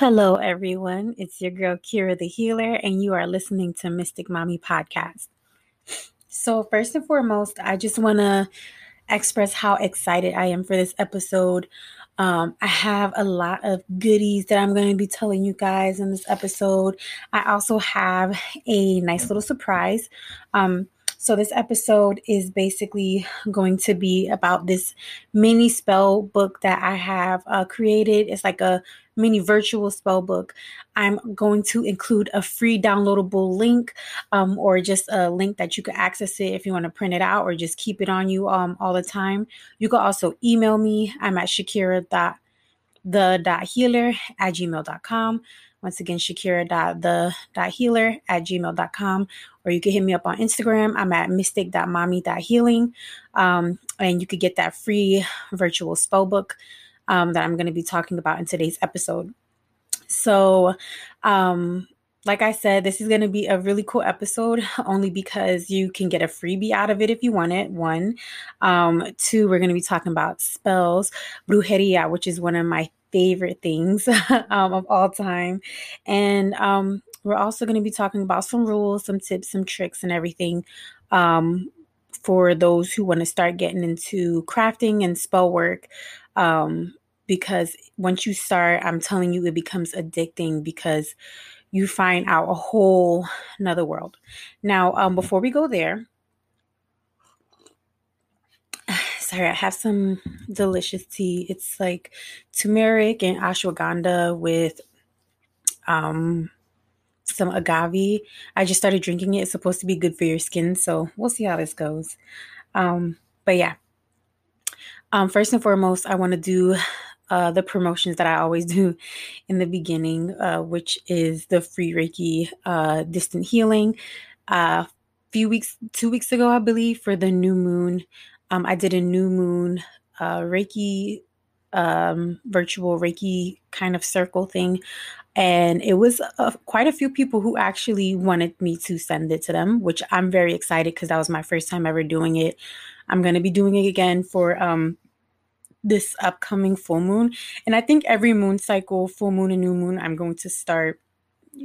Hello, everyone. It's your girl, Kira the Healer, and you are listening to Mystic Mommy Podcast. So, first and foremost, I just want to express how excited I am for this episode. Um, I have a lot of goodies that I'm going to be telling you guys in this episode. I also have a nice little surprise. Um, so, this episode is basically going to be about this mini spell book that I have uh, created. It's like a mini virtual spell book. I'm going to include a free downloadable link um, or just a link that you can access it if you want to print it out or just keep it on you um, all the time. You can also email me. I'm at Shakira the dot healer at gmail.com. Once again, Shakira.the.healer at gmail.com. Or you can hit me up on Instagram. I'm at mystic.mommy.healing. Um, and you could get that free virtual spell book um, that I'm going to be talking about in today's episode. So, um, like I said, this is going to be a really cool episode only because you can get a freebie out of it if you want it. One. Um, two, we're going to be talking about spells, brujeria, which is one of my favorite things um, of all time. And um, we're also going to be talking about some rules, some tips, some tricks, and everything um, for those who want to start getting into crafting and spell work. Um, because once you start, I'm telling you, it becomes addicting because you find out a whole another world. Now, um, before we go there, sorry, I have some delicious tea. It's like turmeric and ashwagandha with um some agave. I just started drinking it. It's supposed to be good for your skin, so we'll see how this goes. Um, but yeah. Um, first and foremost, I want to do uh, the promotions that I always do in the beginning, uh, which is the free Reiki uh, distant healing. A few weeks, two weeks ago, I believe, for the new moon, um, I did a new moon uh, Reiki um, virtual Reiki kind of circle thing. And it was uh, quite a few people who actually wanted me to send it to them, which I'm very excited because that was my first time ever doing it. I'm going to be doing it again for um, this upcoming full moon. And I think every moon cycle, full moon and new moon, I'm going to start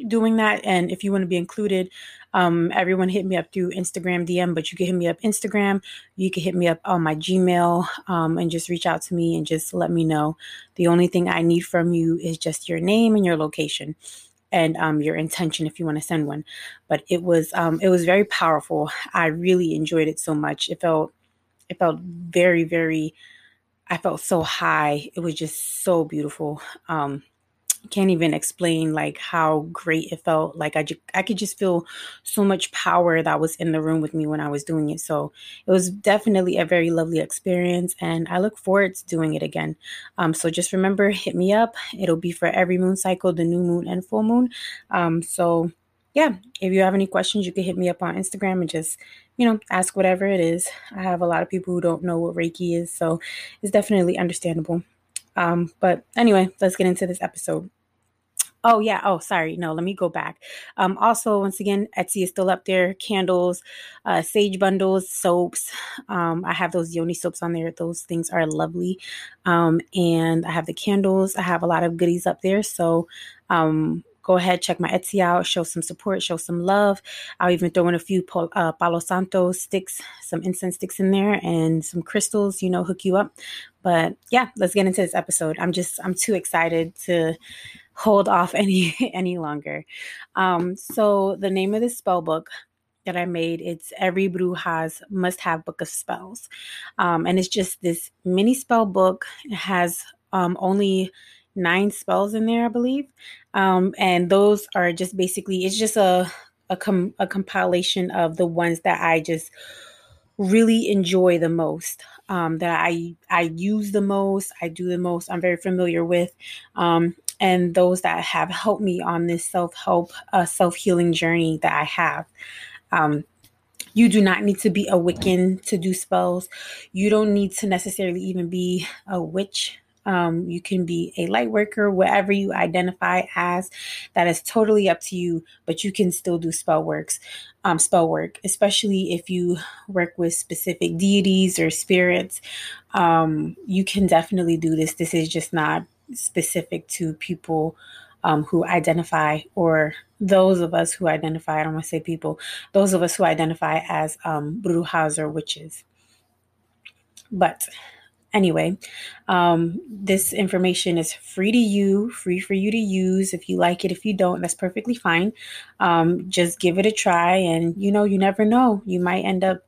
doing that. And if you want to be included, um, everyone hit me up through Instagram DM, but you can hit me up Instagram. You can hit me up on my Gmail um, and just reach out to me and just let me know. The only thing I need from you is just your name and your location and um, your intention if you want to send one. But it was um, it was very powerful. I really enjoyed it so much. It felt it felt very very. I felt so high. It was just so beautiful. Um, can't even explain like how great it felt. Like I, ju- I could just feel so much power that was in the room with me when i was doing it. So it was definitely a very lovely experience and i look forward to doing it again. Um, so just remember hit me up. It'll be for every moon cycle the new moon and full moon. Um, so yeah if you have any questions you can hit me up on instagram and just you know ask whatever it is i have a lot of people who don't know what reiki is so it's definitely understandable um, but anyway, let's get into this episode. Oh yeah. Oh, sorry. No, let me go back. Um, also, once again, Etsy is still up there. Candles, uh, sage bundles, soaps. Um, I have those yoni soaps on there. Those things are lovely. Um, and I have the candles. I have a lot of goodies up there. So, um, go ahead, check my Etsy out, show some support, show some love. I'll even throw in a few uh, Palo Santo sticks, some incense sticks in there, and some crystals, you know, hook you up. But yeah, let's get into this episode. I'm just, I'm too excited to hold off any any longer. Um, so the name of this spell book that I made, it's Every Bruja's Must Have Book of Spells. Um, and it's just this mini spell book. It has um, only nine spells in there, I believe. Um, and those are just basically, it's just a, a, com- a compilation of the ones that I just really enjoy the most um, that I I use the most, I do the most, I'm very familiar with. Um, and those that have helped me on this self help, uh, self healing journey that I have. Um, you do not need to be a Wiccan to do spells. You don't need to necessarily even be a witch. Um, you can be a light worker, whatever you identify as. That is totally up to you, but you can still do spell works, um, spell work, especially if you work with specific deities or spirits. Um, you can definitely do this. This is just not specific to people um, who identify, or those of us who identify, I don't want to say people, those of us who identify as um, brujas or witches. But anyway, um, this information is free to you, free for you to use. If you like it, if you don't, that's perfectly fine. Um, just give it a try, and you know, you never know. You might end up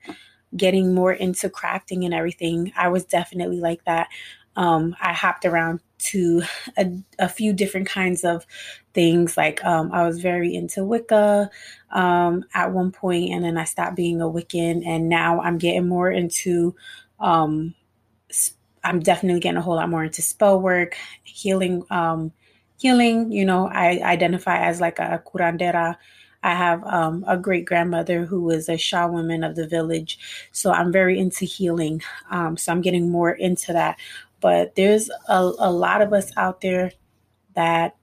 getting more into crafting and everything. I was definitely like that. Um, I hopped around to a, a, few different kinds of things. Like um, I was very into Wicca um, at one point, and then I stopped being a Wiccan, and now I'm getting more into. Um, I'm definitely getting a whole lot more into spell work, healing. Um, healing, you know, I identify as like a curandera I have um, a great grandmother who was a shaman of the village. So I'm very into healing. Um, so I'm getting more into that. But there's a, a lot of us out there that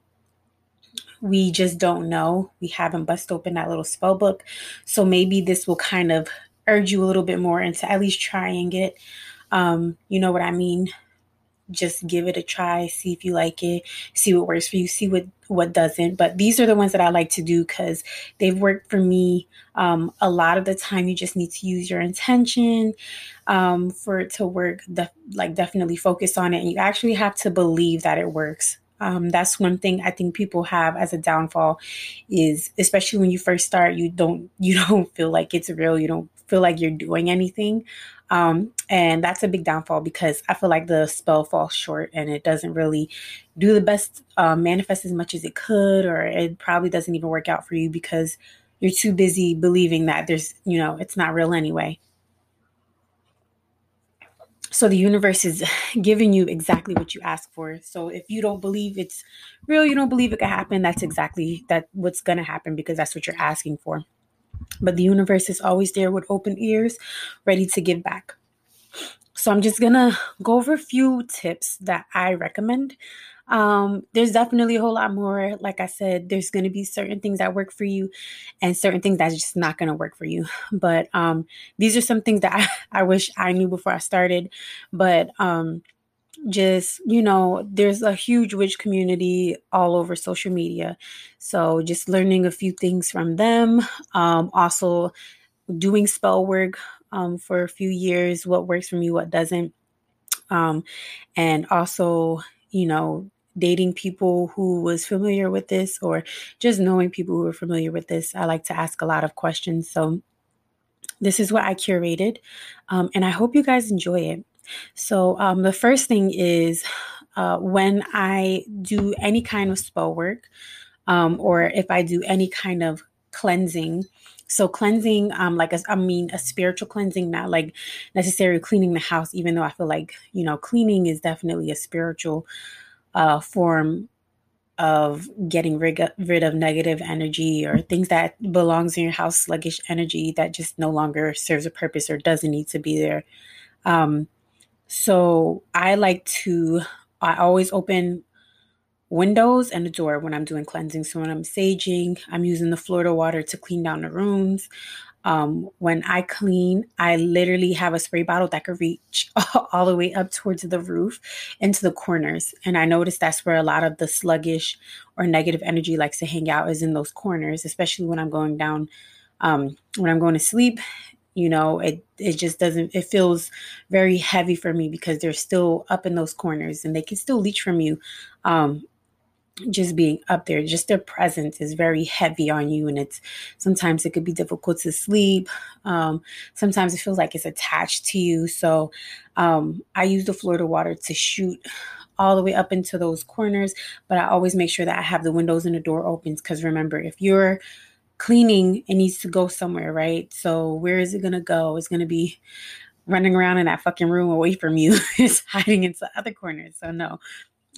we just don't know. We haven't bust open that little spell book. So maybe this will kind of urge you a little bit more into at least trying it. Um, you know what I mean? just give it a try see if you like it see what works for you see what what doesn't but these are the ones that i like to do because they've worked for me um, a lot of the time you just need to use your intention um, for it to work the, like definitely focus on it and you actually have to believe that it works um, that's one thing I think people have as a downfall is especially when you first start, you don't you don't feel like it's real. You don't feel like you're doing anything. Um, and that's a big downfall because I feel like the spell falls short and it doesn't really do the best, uh, manifest as much as it could, or it probably doesn't even work out for you because you're too busy believing that there's, you know, it's not real anyway. So the universe is giving you exactly what you ask for. So if you don't believe it's real, you don't believe it could happen, that's exactly that what's going to happen because that's what you're asking for. But the universe is always there with open ears, ready to give back. So I'm just gonna go over a few tips that I recommend. Um, there's definitely a whole lot more. Like I said, there's gonna be certain things that work for you and certain things that's just not gonna work for you. But um, these are some things that I, I wish I knew before I started. But um, just you know there's a huge witch community all over social media. So just learning a few things from them um, also doing spell work um, for a few years what works for me what doesn't. Um, and also you know dating people who was familiar with this or just knowing people who are familiar with this i like to ask a lot of questions. So this is what i curated um, and i hope you guys enjoy it so, um, the first thing is uh, when I do any kind of spell work, um, or if I do any kind of cleansing. So cleansing, um, like a, I mean, a spiritual cleansing, not like necessarily cleaning the house. Even though I feel like you know, cleaning is definitely a spiritual uh, form of getting rid, rid of negative energy or things that belongs in your house, sluggish energy that just no longer serves a purpose or doesn't need to be there. Um, so I like to, I always open windows and the door when I'm doing cleansing. So when I'm saging, I'm using the Florida water to clean down the rooms. Um, when I clean, I literally have a spray bottle that could reach all the way up towards the roof into the corners. And I notice that's where a lot of the sluggish or negative energy likes to hang out is in those corners, especially when I'm going down, um, when I'm going to sleep you know it it just doesn't it feels very heavy for me because they're still up in those corners and they can still leach from you um just being up there. Just their presence is very heavy on you and it's sometimes it could be difficult to sleep um sometimes it feels like it's attached to you. So um i use the florida water to shoot all the way up into those corners but i always make sure that i have the windows and the door opens because remember if you're cleaning it needs to go somewhere, right? So where is it gonna go? It's gonna be running around in that fucking room away from you. it's hiding into other corners. So no.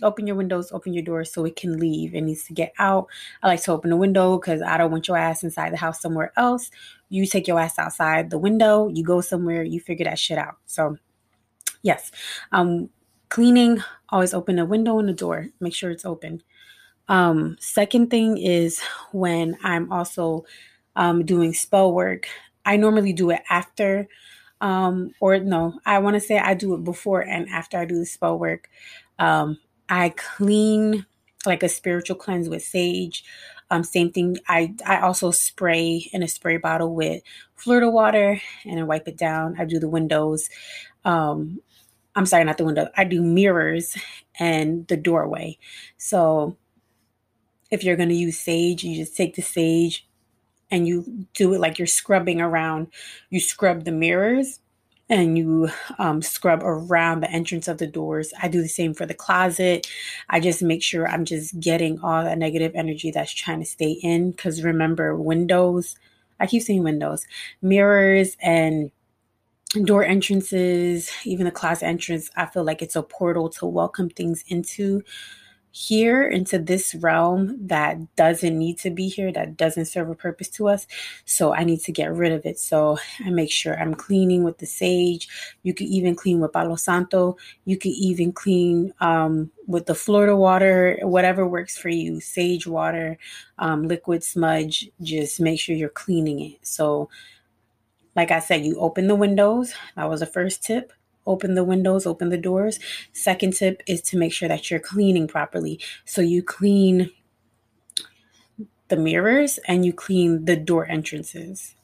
Open your windows, open your doors so it can leave. It needs to get out. I like to open the window because I don't want your ass inside the house somewhere else. You take your ass outside the window, you go somewhere, you figure that shit out. So yes. Um cleaning, always open a window and a door. Make sure it's open. Um, second thing is when I'm also um, doing spell work, I normally do it after, um, or no, I want to say I do it before and after I do the spell work. Um, I clean like a spiritual cleanse with sage. Um, same thing. I I also spray in a spray bottle with Florida water and I wipe it down. I do the windows. Um, I'm sorry, not the window. I do mirrors and the doorway. So if you're going to use sage, you just take the sage and you do it like you're scrubbing around. You scrub the mirrors and you um, scrub around the entrance of the doors. I do the same for the closet. I just make sure I'm just getting all that negative energy that's trying to stay in. Because remember, windows, I keep saying windows, mirrors, and door entrances, even the closet entrance, I feel like it's a portal to welcome things into here into this realm that doesn't need to be here, that doesn't serve a purpose to us. So I need to get rid of it. So I make sure I'm cleaning with the sage. You can even clean with Palo Santo. You can even clean um, with the Florida water, whatever works for you. Sage water, um, liquid smudge. Just make sure you're cleaning it. So, like I said, you open the windows. That was the first tip open the windows, open the doors. Second tip is to make sure that you're cleaning properly. So you clean the mirrors and you clean the door entrances.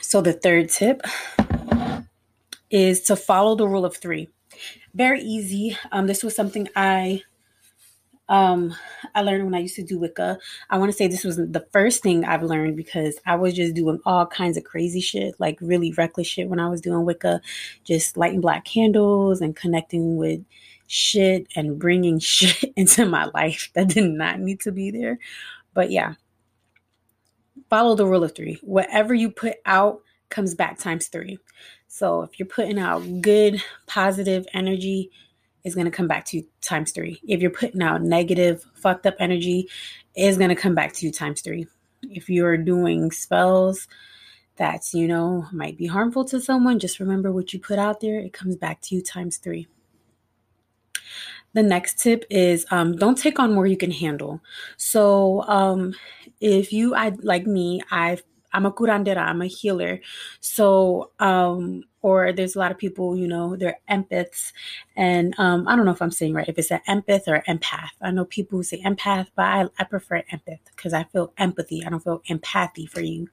So the third tip is to follow the rule of three. Very easy. Um, this was something I um I learned when I used to do Wicca. I want to say this was the first thing I've learned because I was just doing all kinds of crazy shit, like really reckless shit when I was doing Wicca, just lighting black candles and connecting with shit and bringing shit into my life that did not need to be there. But yeah. Follow the rule of 3. Whatever you put out comes back times 3. So if you're putting out good positive energy, is going to come back to you times three. If you're putting out negative, fucked up energy, is going to come back to you times three. If you're doing spells that's, you know, might be harmful to someone, just remember what you put out there. It comes back to you times three. The next tip is um, don't take on more you can handle. So um, if you, I like me, I've I'm a curandera, I'm a healer. So, um, or there's a lot of people, you know, they're empaths. And um, I don't know if I'm saying right, if it's an empath or empath. I know people who say empath, but I, I prefer empath because I feel empathy. I don't feel empathy for you.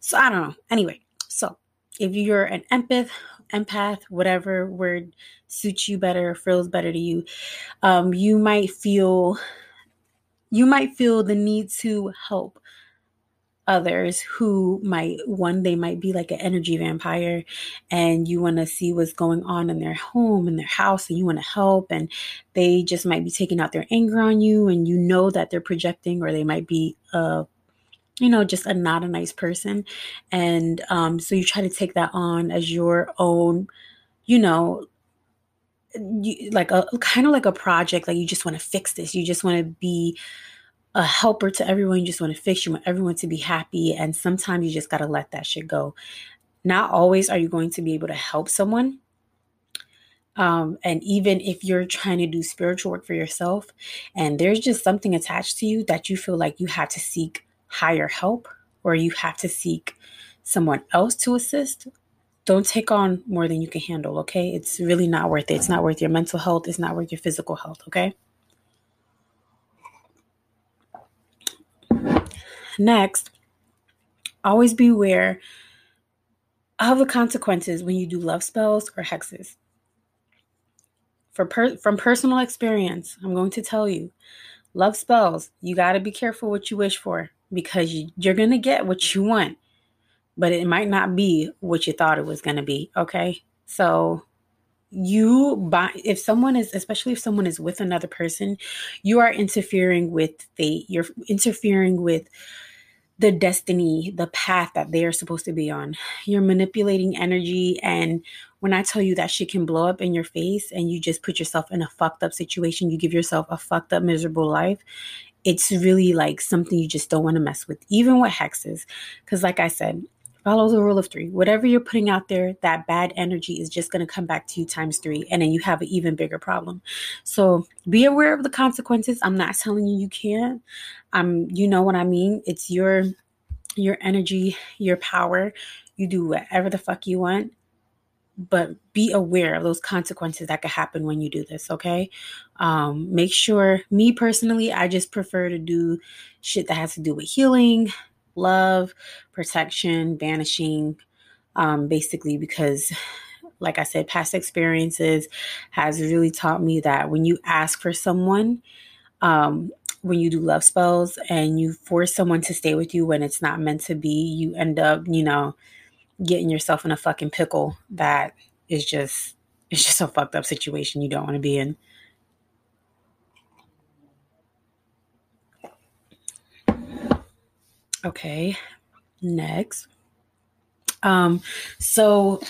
So I don't know. Anyway, so if you're an empath, empath, whatever word suits you better, feels better to you, um, you might feel you might feel the need to help others who might one they might be like an energy vampire and you want to see what's going on in their home in their house and you want to help and they just might be taking out their anger on you and you know that they're projecting or they might be uh you know just a not a nice person. And um so you try to take that on as your own you know you, like a kind of like a project like you just want to fix this. You just want to be a helper to everyone. You just want to fix. You want everyone to be happy. And sometimes you just got to let that shit go. Not always are you going to be able to help someone. Um, and even if you're trying to do spiritual work for yourself and there's just something attached to you that you feel like you have to seek higher help or you have to seek someone else to assist, don't take on more than you can handle, okay? It's really not worth it. It's not worth your mental health, it's not worth your physical health, okay? Next, always beware of the consequences when you do love spells or hexes. Per- from personal experience, I'm going to tell you, love spells, you got to be careful what you wish for because you, you're going to get what you want, but it might not be what you thought it was going to be, okay? So you buy if someone is especially if someone is with another person you are interfering with fate you're interfering with the destiny, the path that they are supposed to be on. You're manipulating energy. And when I tell you that shit can blow up in your face and you just put yourself in a fucked up situation, you give yourself a fucked up, miserable life, it's really like something you just don't want to mess with, even with hexes. Because, like I said, follow the rule of three. Whatever you're putting out there, that bad energy is just going to come back to you times three. And then you have an even bigger problem. So be aware of the consequences. I'm not telling you you can't. Um, you know what I mean? It's your your energy, your power. You do whatever the fuck you want. but be aware of those consequences that could happen when you do this okay um, make sure me personally i just prefer to do shit that has to do with healing love protection banishing um, basically because like i said past experiences has really taught me that when you ask for someone um, when you do love spells and you force someone to stay with you when it's not meant to be you end up you know getting yourself in a fucking pickle that is just it's just a fucked up situation you don't want to be in. Okay, next. Um, so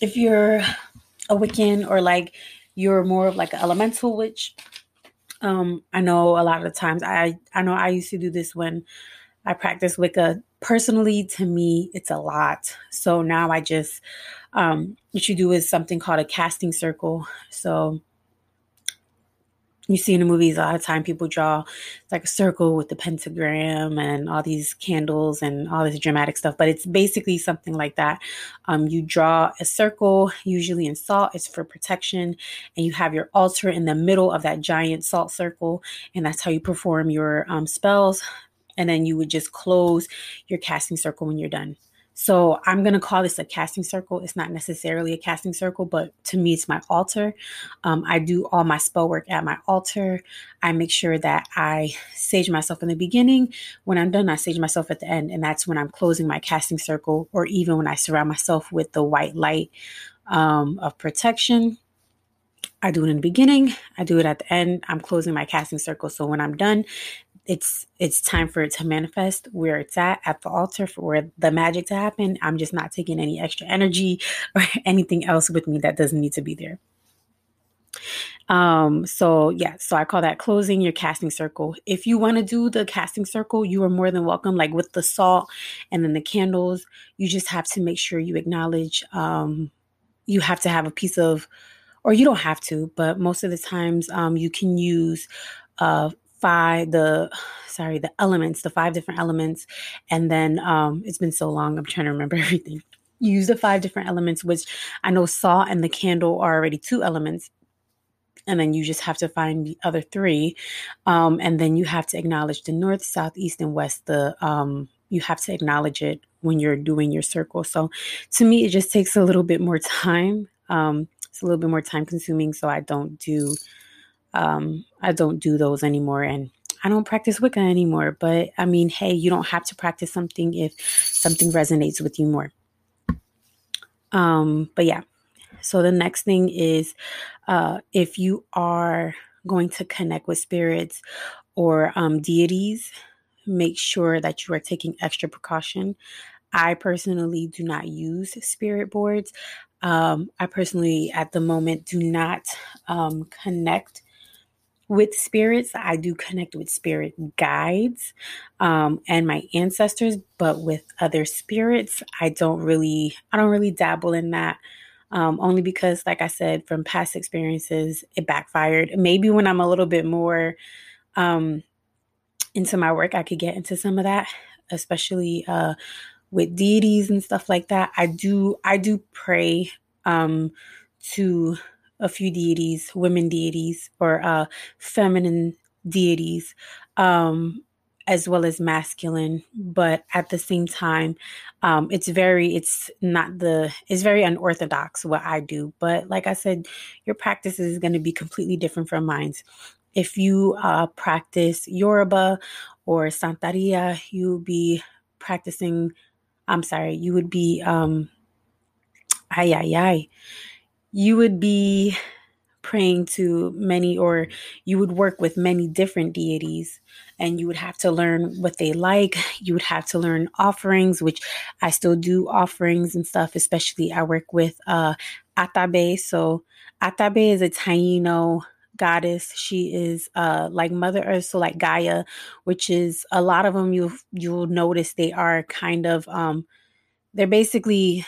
if you're a Wiccan or like you're more of like an elemental witch, um, I know a lot of times I I know I used to do this when I practice Wicca. Personally to me it's a lot. So now i just um what you do is something called a casting circle. So you see in the movies a lot of time people draw like a circle with the pentagram and all these candles and all this dramatic stuff but it's basically something like that um, you draw a circle usually in salt it's for protection and you have your altar in the middle of that giant salt circle and that's how you perform your um, spells and then you would just close your casting circle when you're done. So I'm going to call this a casting circle. It's not necessarily a casting circle, but to me, it's my altar. Um, I do all my spell work at my altar. I make sure that I sage myself in the beginning. When I'm done, I sage myself at the end. And that's when I'm closing my casting circle, or even when I surround myself with the white light um, of protection. I do it in the beginning, I do it at the end. I'm closing my casting circle. So when I'm done, it's it's time for it to manifest where it's at at the altar for the magic to happen. I'm just not taking any extra energy or anything else with me that doesn't need to be there. Um so yeah so i call that closing your casting circle. If you want to do the casting circle you are more than welcome like with the salt and then the candles. You just have to make sure you acknowledge um you have to have a piece of or you don't have to but most of the times um you can use uh five the sorry the elements the five different elements. And then um it's been so long i'm trying to remember everything. Use the five different elements which i know salt and the candle are already two elements. And then you just have to find the other three. Um, and then you have to acknowledge the north south east and west the um, you have to acknowledge it when you're doing your circle. So to me it just takes a little bit more time. Um, it's a little bit more time consuming so i don't do um, I don't do those anymore and I don't practice Wicca anymore. But I mean, hey, you don't have to practice something if something resonates with you more. Um, but yeah. So the next thing is uh, if you are going to connect with spirits or um, deities, make sure that you are taking extra precaution. I personally do not use spirit boards. Um, I personally, at the moment, do not um, connect with spirits. I do connect with spirit guides um, and my ancestors, but with other spirits, I don't really, I don't really dabble in that. Um, only because, like I said, from past experiences, it backfired. Maybe when I'm a little bit more um, into my work, I could get into some of that, especially uh, with deities and stuff like that. I do, I do pray um, to a few deities, women deities, or uh, feminine deities, um, as well as masculine. But at the same time, um, it's very, it's not the, it's very unorthodox what I do. But like I said, your practice is going to be completely different from mine. If you uh, practice Yoruba or Santeria, you'll be practicing, I'm sorry, you would be, um, ay, ay, ay you would be praying to many or you would work with many different deities and you would have to learn what they like. You would have to learn offerings which i still do offerings and stuff especially i work with uh Atabey. So Atabey is a taino goddess. She is uh like mother earth so like gaia which is a lot of them you'll you'll notice they are kind of um they're basically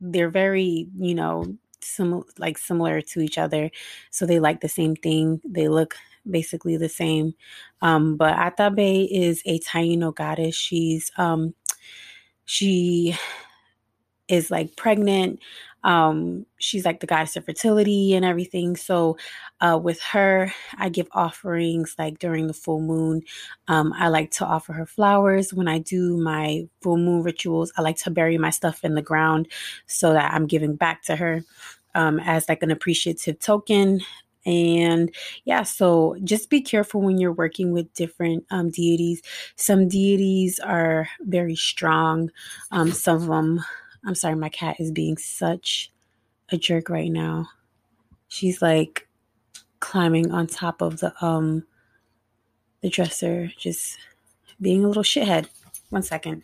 they're very you know similar like similar to each other so they like the same thing they look basically the same um but Atabey is a taino goddess she's um she is like pregnant Um, she's like the goddess of fertility and everything. So, uh, with her, I give offerings like during the full moon. Um, I like to offer her flowers when I do my full moon rituals. I like to bury my stuff in the ground so that I'm giving back to her um, as like an appreciative token and yeah so just be careful when you're working with different um, deities some deities are very strong um, some of them i'm sorry my cat is being such a jerk right now. She's like climbing on top of the um the dresser just being a little shithead. One second